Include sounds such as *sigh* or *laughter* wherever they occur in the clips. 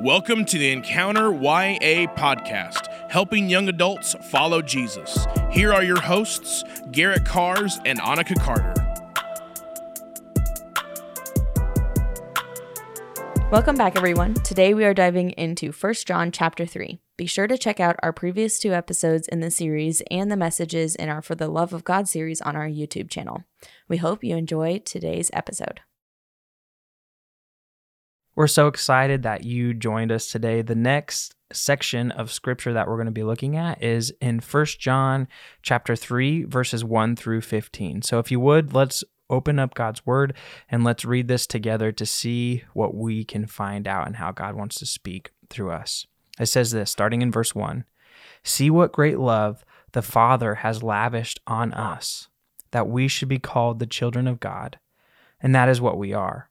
Welcome to the Encounter YA podcast, helping young adults follow Jesus. Here are your hosts, Garrett Cars and Annika Carter. Welcome back everyone. Today we are diving into 1 John chapter 3. Be sure to check out our previous two episodes in the series and the messages in our For the Love of God series on our YouTube channel. We hope you enjoy today's episode. We're so excited that you joined us today. The next section of scripture that we're going to be looking at is in First John chapter 3 verses 1 through 15. So if you would, let's open up God's word and let's read this together to see what we can find out and how God wants to speak through us. It says this starting in verse 1. See what great love the Father has lavished on us that we should be called the children of God. And that is what we are.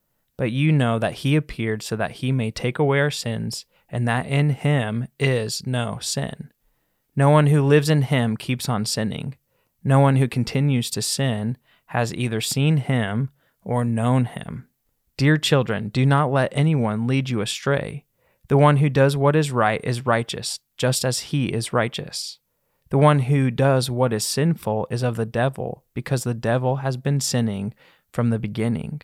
But you know that he appeared so that he may take away our sins, and that in him is no sin. No one who lives in him keeps on sinning. No one who continues to sin has either seen him or known him. Dear children, do not let anyone lead you astray. The one who does what is right is righteous, just as he is righteous. The one who does what is sinful is of the devil, because the devil has been sinning from the beginning.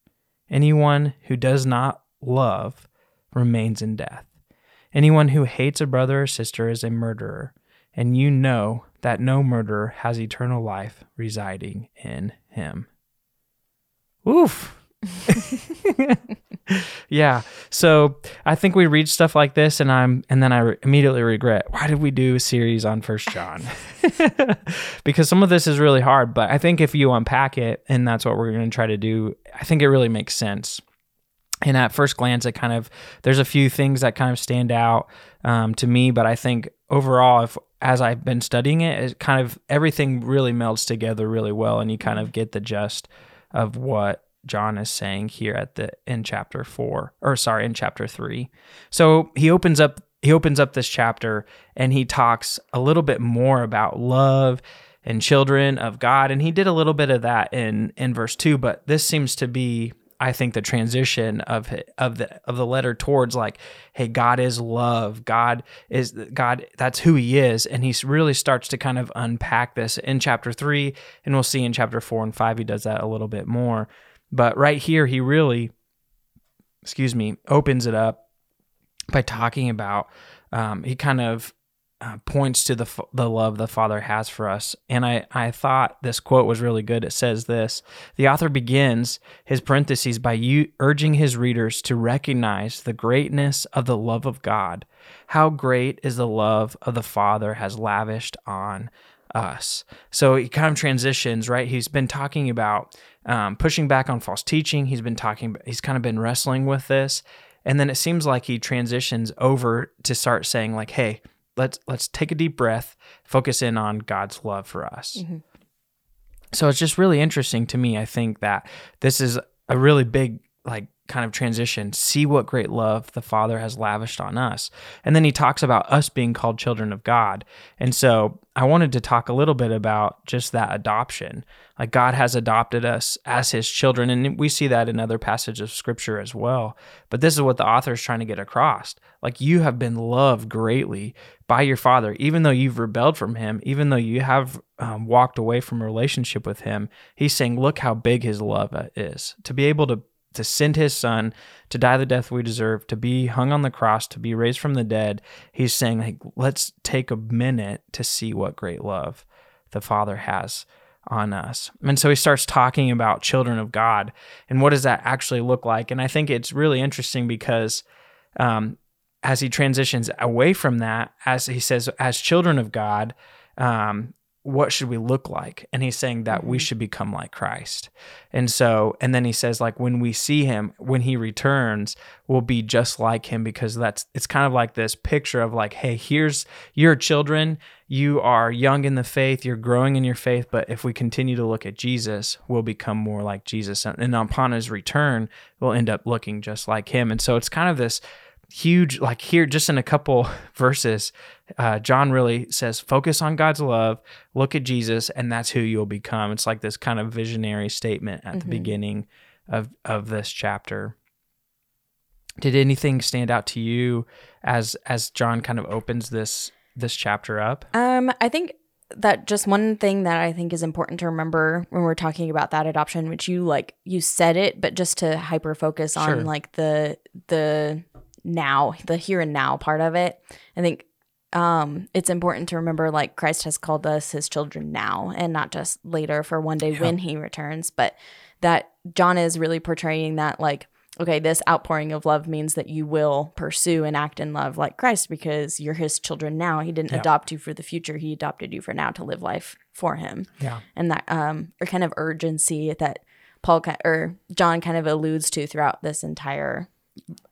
Anyone who does not love remains in death. Anyone who hates a brother or sister is a murderer, and you know that no murderer has eternal life residing in him. Oof. *laughs* *laughs* yeah. So I think we read stuff like this, and I'm, and then I re- immediately regret why did we do a series on First John? *laughs* because some of this is really hard, but I think if you unpack it, and that's what we're going to try to do, I think it really makes sense. And at first glance, it kind of there's a few things that kind of stand out um, to me, but I think overall, if as I've been studying it, it kind of everything really melds together really well, and you kind of get the gist of what John is saying here at the in chapter 4 or sorry in chapter 3. So he opens up he opens up this chapter and he talks a little bit more about love and children of God. And he did a little bit of that in in verse 2 but this seems to be I think the transition of of the of the letter towards like hey God is love. God is God that's who he is. And he really starts to kind of unpack this in chapter 3 and we'll see in chapter 4 and 5 he does that a little bit more but right here, he really, excuse me, opens it up by talking about, um, he kind of uh, points to the the love the Father has for us. And I, I thought this quote was really good. It says this The author begins his parentheses by you, urging his readers to recognize the greatness of the love of God. How great is the love of the Father has lavished on us. So he kind of transitions, right? He's been talking about um, pushing back on false teaching. He's been talking, he's kind of been wrestling with this. And then it seems like he transitions over to start saying, like, hey, let's let's take a deep breath, focus in on God's love for us. Mm-hmm. So it's just really interesting to me. I think that this is a really big like kind of transition. See what great love the father has lavished on us. And then he talks about us being called children of god. And so i wanted to talk a little bit about just that adoption. Like god has adopted us as his children and we see that in other passages of scripture as well. But this is what the author is trying to get across. Like you have been loved greatly by your father even though you've rebelled from him even though you have um, walked away from a relationship with him. He's saying look how big his love is. To be able to to send his son to die the death we deserve, to be hung on the cross, to be raised from the dead. He's saying, like, let's take a minute to see what great love the Father has on us. And so he starts talking about children of God and what does that actually look like. And I think it's really interesting because um, as he transitions away from that, as he says, as children of God, um, what should we look like? And he's saying that we mm-hmm. should become like christ. And so and then he says like when we see him when he returns we'll be just like him because that's it's kind of like this picture of like hey here's your children. You are young in the faith. You're growing in your faith. But if we continue to look at jesus we'll become more like jesus. And upon his return we'll end up looking just like him. And so it's kind of this huge like here just in a couple *laughs* verses uh, john really says focus on god's love look at jesus and that's who you'll become it's like this kind of visionary statement at mm-hmm. the beginning of of this chapter did anything stand out to you as as john kind of opens this this chapter up um i think that just one thing that I think is important to remember when we're talking about that adoption, which you like you said it, but just to hyper focus on sure. like the the now, the here and now part of it. I think um, it's important to remember like Christ has called us his children now and not just later for one day yeah. when he returns, but that John is really portraying that like okay, this outpouring of love means that you will pursue and act in love like Christ because you're his children now. He didn't yeah. adopt you for the future, he adopted you for now to live life for him. Yeah. And that um or kind of urgency that Paul or John kind of alludes to throughout this entire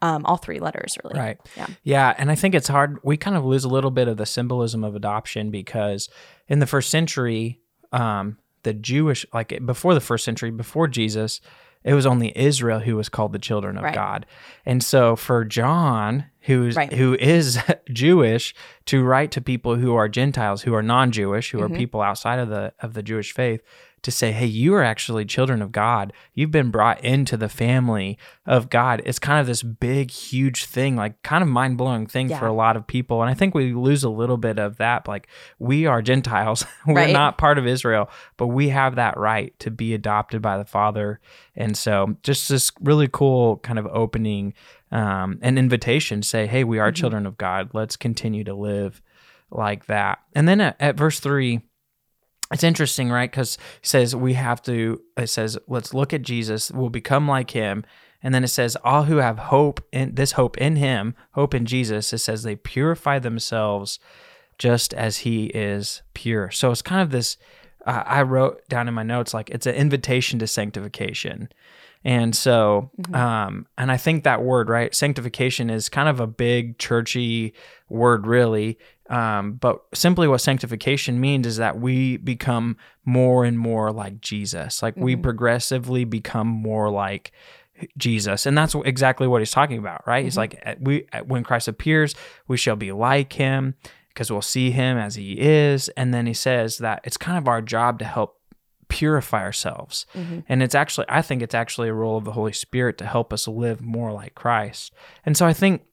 um, all three letters, really. Right. Yeah. Yeah. And I think it's hard. We kind of lose a little bit of the symbolism of adoption because in the first century, um, the Jewish, like before the first century, before Jesus, it was only Israel who was called the children of right. God. And so for John, who's right. who is *laughs* Jewish, to write to people who are Gentiles, who are non-Jewish, who mm-hmm. are people outside of the of the Jewish faith, to say, hey, you are actually children of God. You've been brought into the family of God. It's kind of this big, huge thing, like kind of mind blowing thing yeah. for a lot of people. And I think we lose a little bit of that. Like, we are Gentiles, *laughs* we're right. not part of Israel, but we have that right to be adopted by the Father. And so, just this really cool kind of opening um, an invitation say, hey, we are mm-hmm. children of God. Let's continue to live like that. And then at, at verse three, it's interesting, right? Because it says we have to, it says, let's look at Jesus, we'll become like him. And then it says, all who have hope in this hope in him, hope in Jesus, it says they purify themselves just as he is pure. So it's kind of this, uh, I wrote down in my notes, like it's an invitation to sanctification. And so, mm-hmm. um, and I think that word, right, sanctification is kind of a big churchy word, really. Um, but simply what sanctification means is that we become more and more like Jesus. Like mm-hmm. we progressively become more like Jesus. And that's exactly what he's talking about, right? Mm-hmm. He's like, we, when Christ appears, we shall be like him because we'll see him as he is. And then he says that it's kind of our job to help purify ourselves. Mm-hmm. And it's actually, I think it's actually a role of the Holy Spirit to help us live more like Christ. And so I think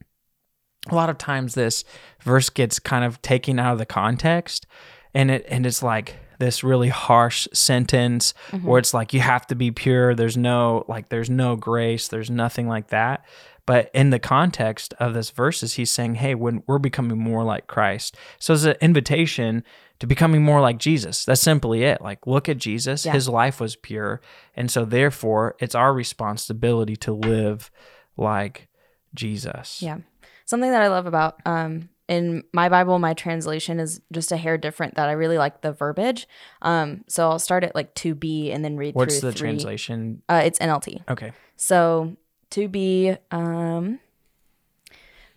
a lot of times this verse gets kind of taken out of the context and it and it's like this really harsh sentence mm-hmm. where it's like you have to be pure. There's no like there's no grace. There's nothing like that. But in the context of this verses he's saying hey when we're becoming more like christ. So it's an invitation to becoming more like jesus. That's simply it. Like look at jesus. Yeah. his life was pure. And so therefore it's our responsibility to live like jesus. Yeah something that I love about um, in my Bible, my translation is just a hair different. That I really like the verbiage. Um, so I'll start at like to be and then read What's the three. translation? Uh, it's NLT. Okay. So to be, um,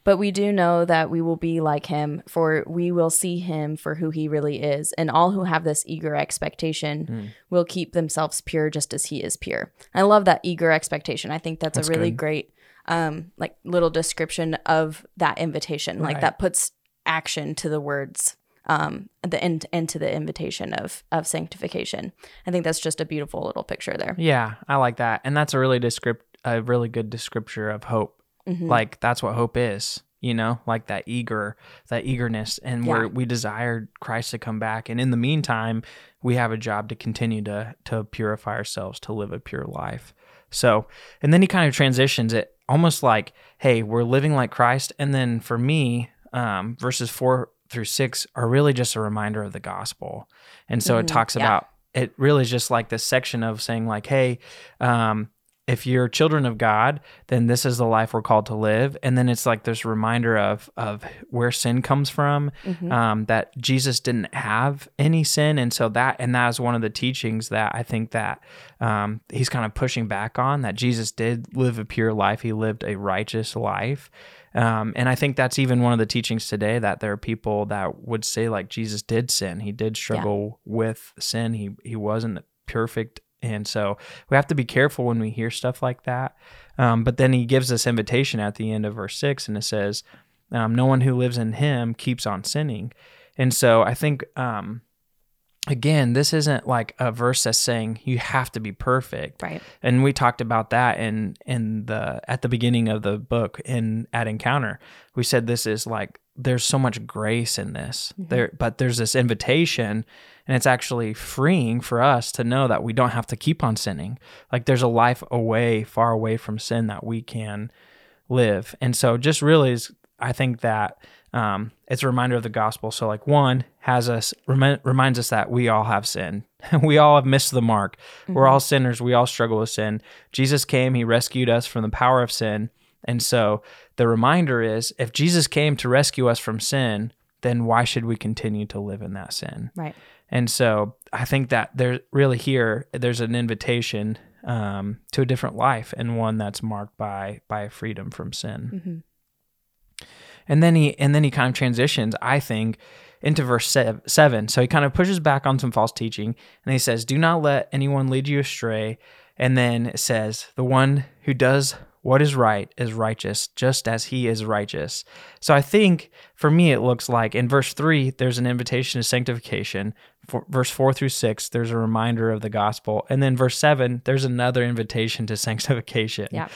But we do know that we will be like him, for we will see him for who he really is. And all who have this eager expectation Hmm. will keep themselves pure just as he is pure. I love that eager expectation. I think that's, That's a really good. great um like little description of that invitation. Like that puts action to the words um the end and to the invitation of of sanctification. I think that's just a beautiful little picture there. Yeah, I like that. And that's a really descript a really good descriptor of hope. Mhm. Like that's what hope is, you know, like that eager, that eagerness and Yeah. where we desire Christ to come back. And in the meantime, we have a job to continue to to purify ourselves, to live a pure life. So, and then he kind of transitions it almost like, hey, we're living like Christ. And then for me, um, verses four through six are really just a reminder of the gospel. And so it Mhm, talks yeah. about it really is just like this section of saying, like, hey, um, if you're children of God, then this is the life we're called to live. And then it's like this reminder of of where sin comes from, Mhm. um, that Jesus didn't have any sin, and so that and that is one of the teachings that I think that um, he's kind of pushing back on that Jesus did live a pure life. He lived a righteous life. Um, and I think that's even one of the teachings today that there are people that would say like Jesus did sin. He did struggle with sin. He he wasn't perfect. And so we have to be careful when we hear stuff like that. Um, but then he gives this invitation at the end of verse six, and it says, um, "No one who lives in Him keeps on sinning." And so I think, um, again, this isn't like a verse that's saying you have to be perfect. Right. and we talked about that in in the at the beginning of the book in at encounter. We said this is like there's so much grace in this. Mm-hmm. There but there's this invitation and it's actually freeing for us to know that we don't have to keep on sinning. Like there's a life away far away from sin that we can live. And so just really is i think that um, it's a reminder of the gospel. So like one has us remi- reminds us that we all have sin. *laughs* We all have missed the mark. We're all sinners. We all struggle with sin. Jesus came. He rescued us from the power of sin. And so the reminder is if jesus came to rescue us from sin then why should we continue to live in that sin? Right. and so I think that there really here there's an invitation um, to a different life and one that's marked by by freedom from sin. Mhm. And then he and then he kind of transitions, I think, into verse seven. So he kind of pushes back on some false teaching, and he says, "Do not let anyone lead you astray." And then it says, "The one who does what is right is righteous, just as he is righteous." So I think for me, it looks like in verse three, there's an invitation to sanctification. For, verse four through six, there's a reminder of the gospel, and then verse seven, there's another invitation to *laughs* sanctification. Yeah.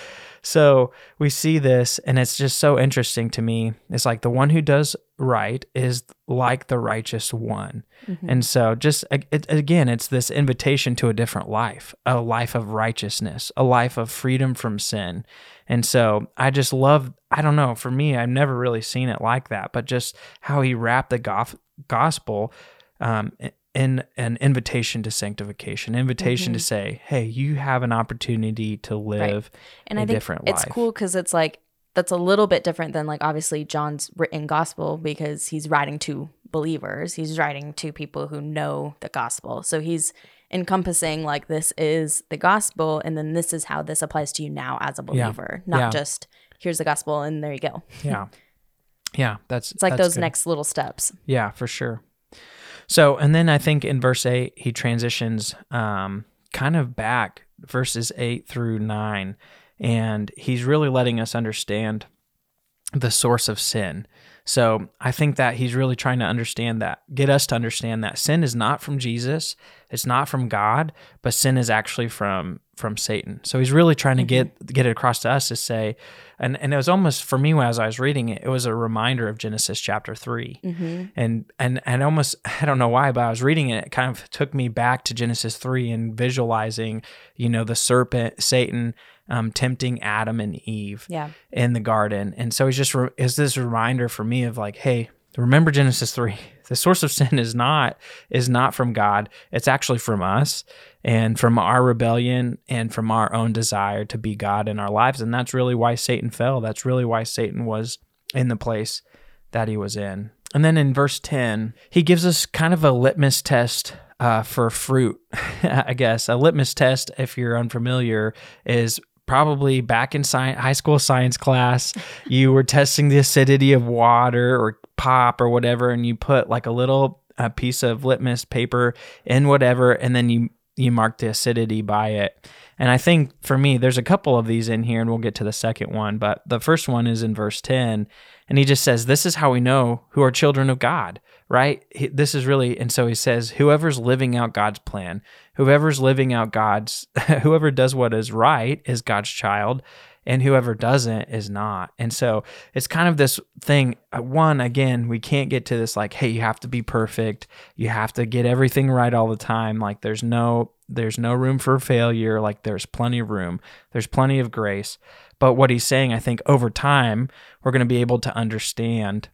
So we see this, and it's just so interesting to me. It's like the one who does right is like the righteous one. Mm-hmm. And so, just it, again, it's this invitation to a different life, a life of righteousness, a life of freedom from sin. And so, I just love, I don't know, for me, I've never really seen it like that, but just how he wrapped the gof- gospel um, in an invitation to sanctification, invitation to say, hey, you have an opportunity to live and a I think different it's life. cool because it's like that's a little bit different than like obviously John's written gospel because he's writing to believers. He's writing to people who know the gospel. So he's encompassing like this is the gospel, and then this is how this applies to you now as a Yeah. believer, not Yeah. just here's the gospel and there you go. Yeah. Yeah, that's It's like those good. next little steps. Yeah, for sure. So, and then I think in verse 8 he transitions um kind of back verses 8 through 9 and he's really letting us understand the source of sin. So, I think that he's really trying to understand that, get us to understand that sin is not from Jesus, it's not from God, but sin is actually from from Satan. So he's really trying to get get it across to us to say, and and it was almost for me as I was reading it, it was a reminder of Genesis chapter 3 Mm-hmm. and and and almost I don't know why, but I was reading it. It kind of took me back to Genesis three and visualizing, you know, the serpent Satan um, tempting Adam and Eve Yeah. in the garden, and so it's just re- is this reminder for me of like, hey, remember Genesis three. *laughs* The source of sin is not is not from God. It's actually from us and from our rebellion and from our own desire to be God in our lives, and that's really why Satan fell. That's really why Satan was in the place that he was in. And then in verse 10, he gives us kind of a litmus test uh, for fruit, *laughs* I guess. A litmus test, if you're unfamiliar, is probably back in high school science class, *laughs* you were testing the acidity of water or pop or whatever, and you put like a little a piece of litmus paper in whatever, and then you you mark the acidity by it. And I think for me, there's a couple of these in here, and we'll get to the second one. But the first one is in verse 10, and he just says, This is how we know who are children of God, right? This is really, and so he says, Whoever's living out God's plan, whoever's living out God's, *laughs* whoever does what is right is God's child and whoever doesn't is not. And so it's kind of this thing. uh, One, again, we can't get to this like, hey, you have to be perfect. You have to get everything right all the time. Like there's no there's no room for failure. Like there's plenty of room. There's plenty of grace. But what he's saying, I think over time, we're going to be able to understand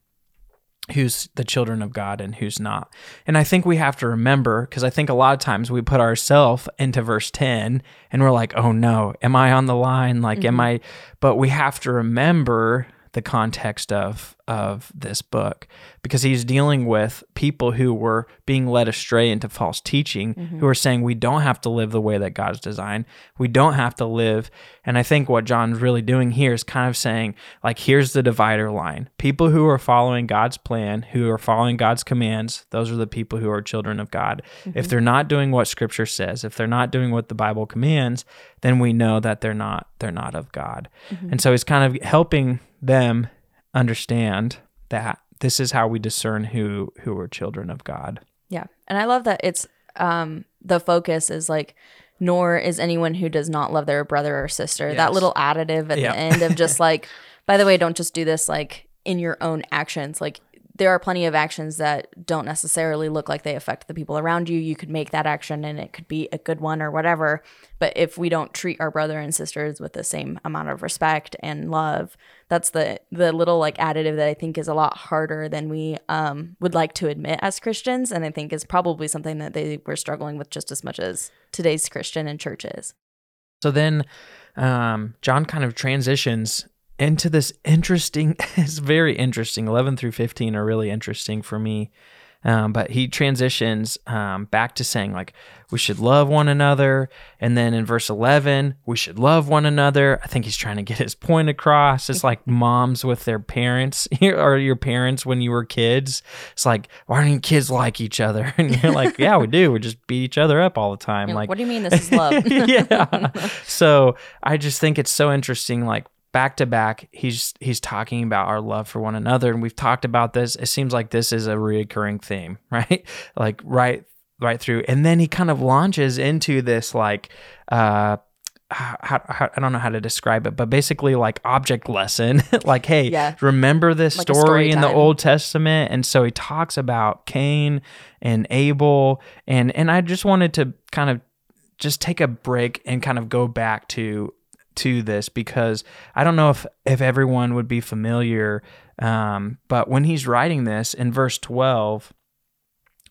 who's the children of God and who's not. And I think we have to remember because I think a lot of times we put ourselves into verse 10 and we're like, "Oh no, am I on the line? Like am mm-hmm. I?" But we have to remember the context of of this book because he's dealing with people who were being led astray into false teaching who mm-hmm. are saying we don't have to live the way that God's designed. We don't have to live. And I think what John's really doing here is kind of saying like here's the divider line. People who are following God's plan, who are following God's commands, those are the people who are children of God. If mm-hmm. they're not doing what scripture says, if they're not doing what the Bible commands, then we know that they're not they're not of God. Mm-hmm. And so he's kind of helping them understand that this is how we discern who who are children of God. Yeah. And I love that it's um the focus is like nor is anyone who does not love their brother or sister. That little additive at Yeah. the end of just *laughs* like by the way, don't just do this like in your own actions. Like there are plenty of actions that don't necessarily look like they affect the people around you. You could make that action and it could be a good one or whatever. But if we don't treat our brother and sisters with the same amount of respect and love, that's the the little like additive that I think is a lot harder than we um, would like to admit as Christians, and I think is probably something that they were struggling with just as much as today's Christian and churches. So then um, John kind of transitions into this interesting, *laughs* it's very interesting. 11 through 15 are really interesting for me. Um, but he transitions um, back to saying, like, we should love one another. And then in verse 11, we should love one another. I think he's trying to get his point across. It's like moms with their parents *laughs* or your parents when you were kids. It's like, why don't kids like each other? *laughs* And you're like, yeah, we do. We just beat each other up all the time. Like, like, what do you mean this is love? yeah. So I just think it's so interesting. Like back to back, he's he's talking about our love for one another, and we've talked about this. It seems like this is a reoccurring theme, *laughs* right? Like right right through, and then he kind of launches into this like. uh how, how, I don't know how to describe it, but basically like object lesson. *laughs* like, hey, Yeah. remember this Like story story in the. Old Testament? And so he talks about Cain and Abel, and and I just wanted to kind of just take a break and kind of go back to to this because I don't know if if everyone would be familiar, um, but when he's writing this in verse twelve,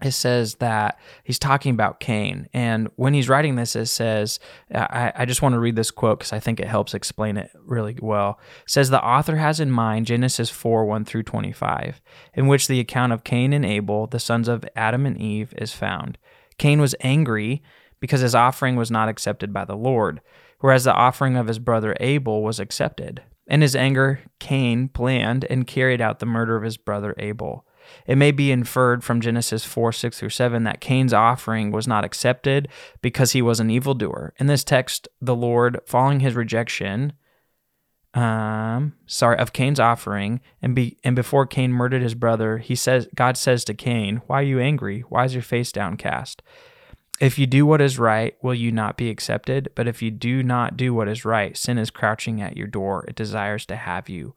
it says that he's talking about Cain, and when he's writing this, it says, I, I just want to read this quote because I think it helps explain it really well. It says the author has in mind Genesis four one through twenty five, in which the account of Cain and Abel, the sons of Adam and Eve, is found. Cain was angry because his offering was not accepted by the Lord, whereas the offering of his brother Abel was accepted. In his anger, Cain planned and carried out the murder of his brother Abel. It may be inferred from Genesis 4 6 through 7 that Cain's offering was not accepted because he was an evildoer. In this text, the Lord, following his rejection, um, sorry, of Cain's offering, and be and before Cain murdered his brother, he says, God says to Cain, "Why are you angry? Why is your face downcast? If you do what is right, will you not be accepted? But if you do not do what is right, sin is crouching at your door. It desires to have you,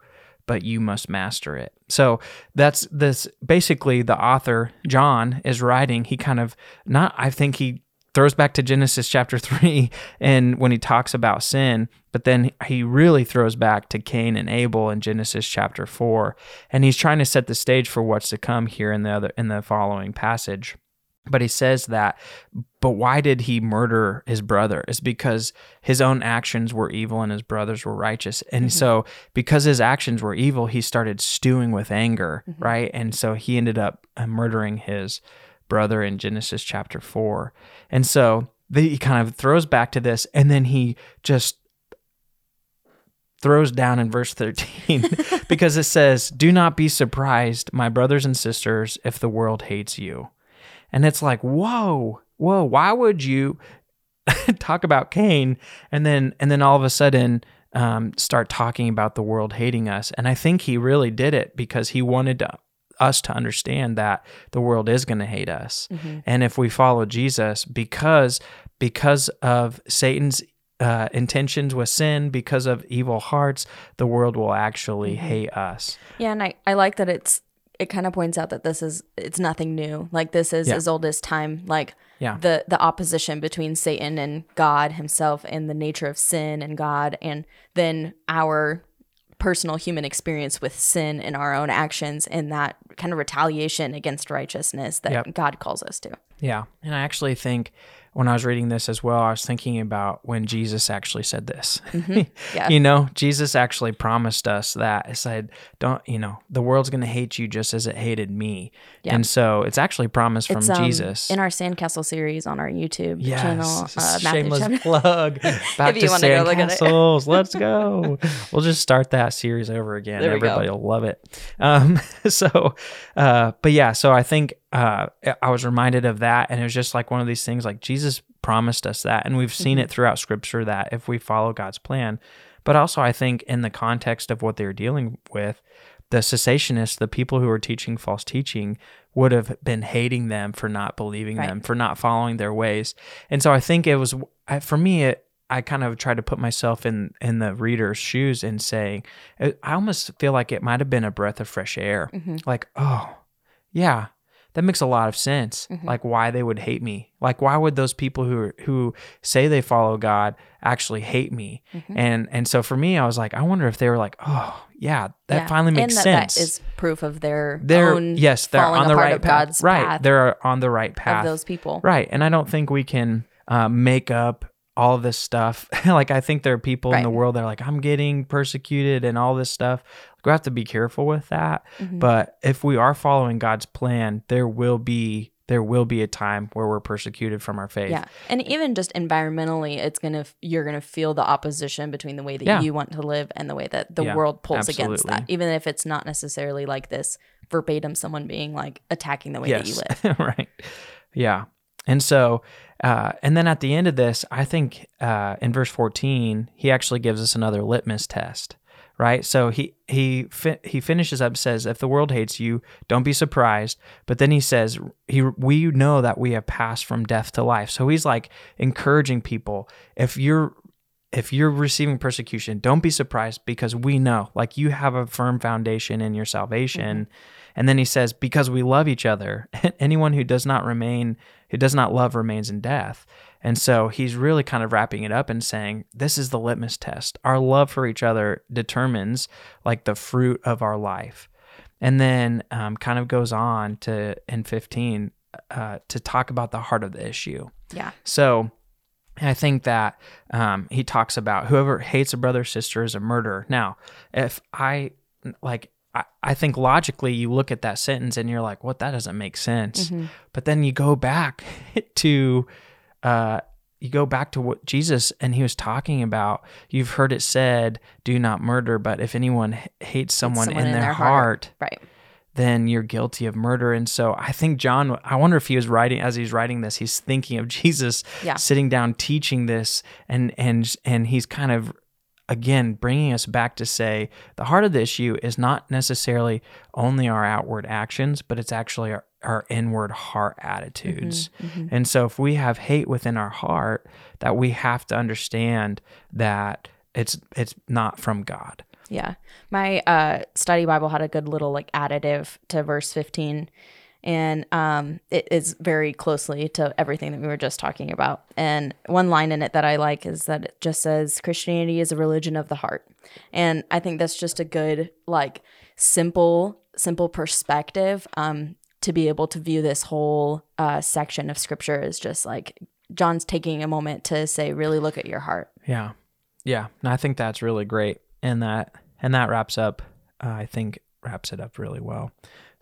but you must master it. So that's this basically the author, John, is writing. He kind of not, I think he throws back to Genesis chapter *laughs* 3 and when he talks about sin, but then he really throws back to Cain and Abel in Genesis chapter 4 and he's trying to set the stage for what's to come here in the other in the following passage. But he says that, but why did he murder his brother? Is because his own actions were evil and his brothers were righteous. And so, because his actions were evil, he started stewing with anger, right? And so he ended up uh, murdering his brother in Genesis chapter 4. And so the, he kind of throws back to this, and then he just throws down in verse 13 *laughs* because it says, Do not be surprised, my brothers and sisters, if the world hates you. And it's like, whoa, whoa, why would you *laughs* talk about Cain and then and then all of a sudden um, start talking about the world hating us? And I think he really did it because he wanted to, us to understand that the world is going to hate us. And if we follow Jesus, because because of Satan's uh, intentions with sin, because of evil hearts, the world will actually hate us. Yeah, and I, I like that it's it kind of points out that this is it's nothing new. Like this is Yeah. as old as time. Like Yeah. the the opposition between Satan and God himself and the nature of sin and God and then our personal human experience with sin and our own actions and that kind of retaliation against righteousness that Yep. God calls us to. Yeah. And I actually think when I was reading this as well, I was thinking about when Jesus actually said this. *laughs* Yeah. you know, Jesus actually promised us that. It said, don't, you know, the world's going to hate you just as it hated me. Yeah. And so it's actually promised from um, Jesus. in our Sandcastle series on our YouTube Yes, channel. Uh, Matthew shameless chapter- *laughs* plug. *laughs* Back you to wanna go look at it. Sandcastles. Let's go. We'll just start that series over again. We go. Everybody will love it. Um, so, uh, but yeah, so I think uh, I was reminded of that, and it was just like one of these things. Like Jesus promised us that, and we've seen Mm-hmm. it throughout Scripture that if we follow God's plan, but also I think in the context of what they're dealing with, the secessionists, the people who are teaching false teaching, would have been hating them for not believing Right. them, for not following their ways. And so I think it was I, for me. It I kind of tried to put myself in in the reader's shoes and saying, I I almost feel like it might have been a breath of fresh air. Like, oh, yeah, that makes a lot of sense. Like why they would hate me. Like why would those people who who say they follow God actually hate me? And and so for me, I was like, I wonder if they were like, oh yeah, that Yeah. finally makes and that, sense. That is proof of their they're own yes, they're on the right path. God's right, path they're on the right of path. those people. Right. And I don't think we can uh, make up all of this stuff. *laughs* like, I think there are people in the world that are like, I'm getting persecuted and all this stuff. We have to be careful with that. Mm-hmm. But if we are following God's plan, there will be there will be a time where we're persecuted from our faith. Yeah, and even just environmentally, it's gonna you're gonna feel the opposition between the way that Yeah. you want to live and the way that the Yeah, world pulls against that. Even if it's not necessarily like this verbatim, someone being like attacking the way that you live. *laughs* right. Yeah. And so, uh, and then at the end of this, I think uh, in verse 14, he actually gives us another litmus test, right? So he he fi- he finishes up says, "If the world hates you, don't be surprised." But then he says, "He we know that we have passed from death to life." So he's like encouraging people, if you're if you're receiving persecution, don't be surprised because we know, like you have a firm foundation in your salvation. Mm-hmm. And then he says, because we love each other, *laughs* anyone who does not remain, who does not love remains in death. And so he's really kind of wrapping it up and saying, this is the litmus test. Our love for each other determines like the fruit of our life. And then um, kind of goes on to in 15 uh, to talk about the heart of the issue. Yeah, So I think that um, he talks about whoever hates a brother or sister is a murderer. Now, if I like, I, I think logically you look at that sentence and you're like, what? That doesn't make sense. But then you go back *laughs* to, uh, you go back to what Jesus and he was talking about. You've heard it said, "Do not murder," but if anyone hates someone, someone in, their, heart right? then you're guilty of murder. And so I think John, I wonder if he was writing as he's writing this, he's thinking of *laughs* Jesus Yeah. sitting down teaching this, and and and he's kind of again bringing us back to say the heart of the issue is not necessarily only our outward actions, but it's actually our, our inward heart attitudes. And so if we have hate within our heart, that we have to understand that it's it's not from God. Yeah. My uh, study Bible had a good little like additive to verse 15. And um, it is very closely to everything that we were just talking about. And one line in it that I like is that it just says Christianity is a religion of the heart. And I think that's just a good, like, simple, simple perspective um, to be able to view this whole uh, section of scripture as just like John's taking a moment to say, really look at your heart. Yeah, yeah. And I think that's really great, and that and that wraps up. Uh, I think wraps it up really well.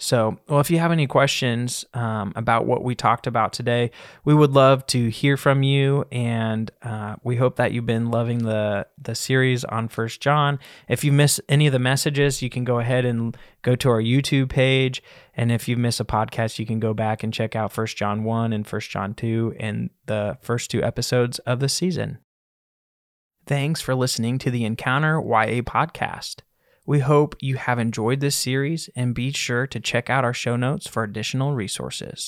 So, well, if you have any questions um, about what we talked about today, we would love to hear from you, and uh, we hope that you've been loving the the series on First John. If you miss any of the messages, you can go ahead and go to our YouTube page, and if you miss a podcast, you can go back and check out First John one and First John two and the first two episodes of the season. Thanks for listening to the Encounter YA podcast. We hope you have enjoyed this series and be sure to check out our show notes for additional resources.